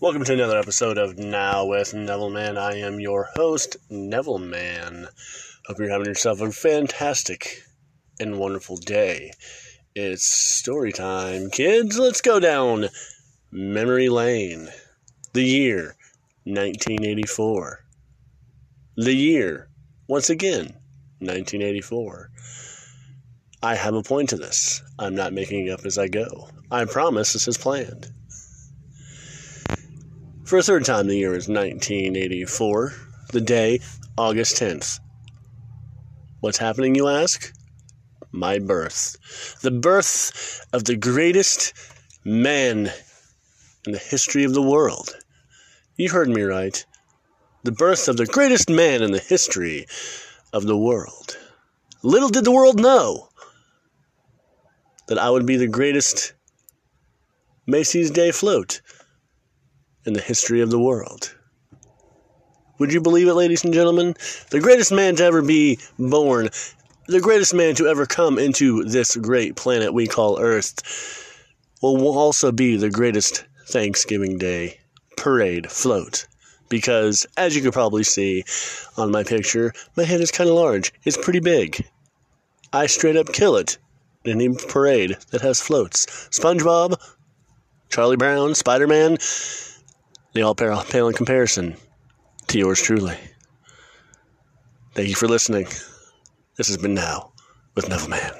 Welcome to another episode of Now with Neville Man. I am your host, Neville Man. Hope you're having yourself a fantastic and wonderful day. It's story time, kids. Let's go down memory lane. The year 1984. The year, once again, 1984. I have a point to this. I'm not making it up as I go. I promise this is planned. For a third time, the year is 1984. The day, August 10th. What's happening, you ask? My birth. The birth of the greatest man in the history of the world. You heard me right. The birth of the greatest man in the history of the world. Little did the world know that I would be the greatest Macy's Day float in the history of the world. Would you believe it, ladies and gentlemen? The greatest man to ever be born, the greatest man to ever come into this great planet we call Earth, will also be the greatest Thanksgiving Day parade float. Because, as you can probably see on my picture, my head is kind of large. It's pretty big. I straight up kill it in any parade that has floats. SpongeBob, Charlie Brown, Spider Man, they all pale in comparison to yours truly. Thank you for listening. This has been Now with Neville Man.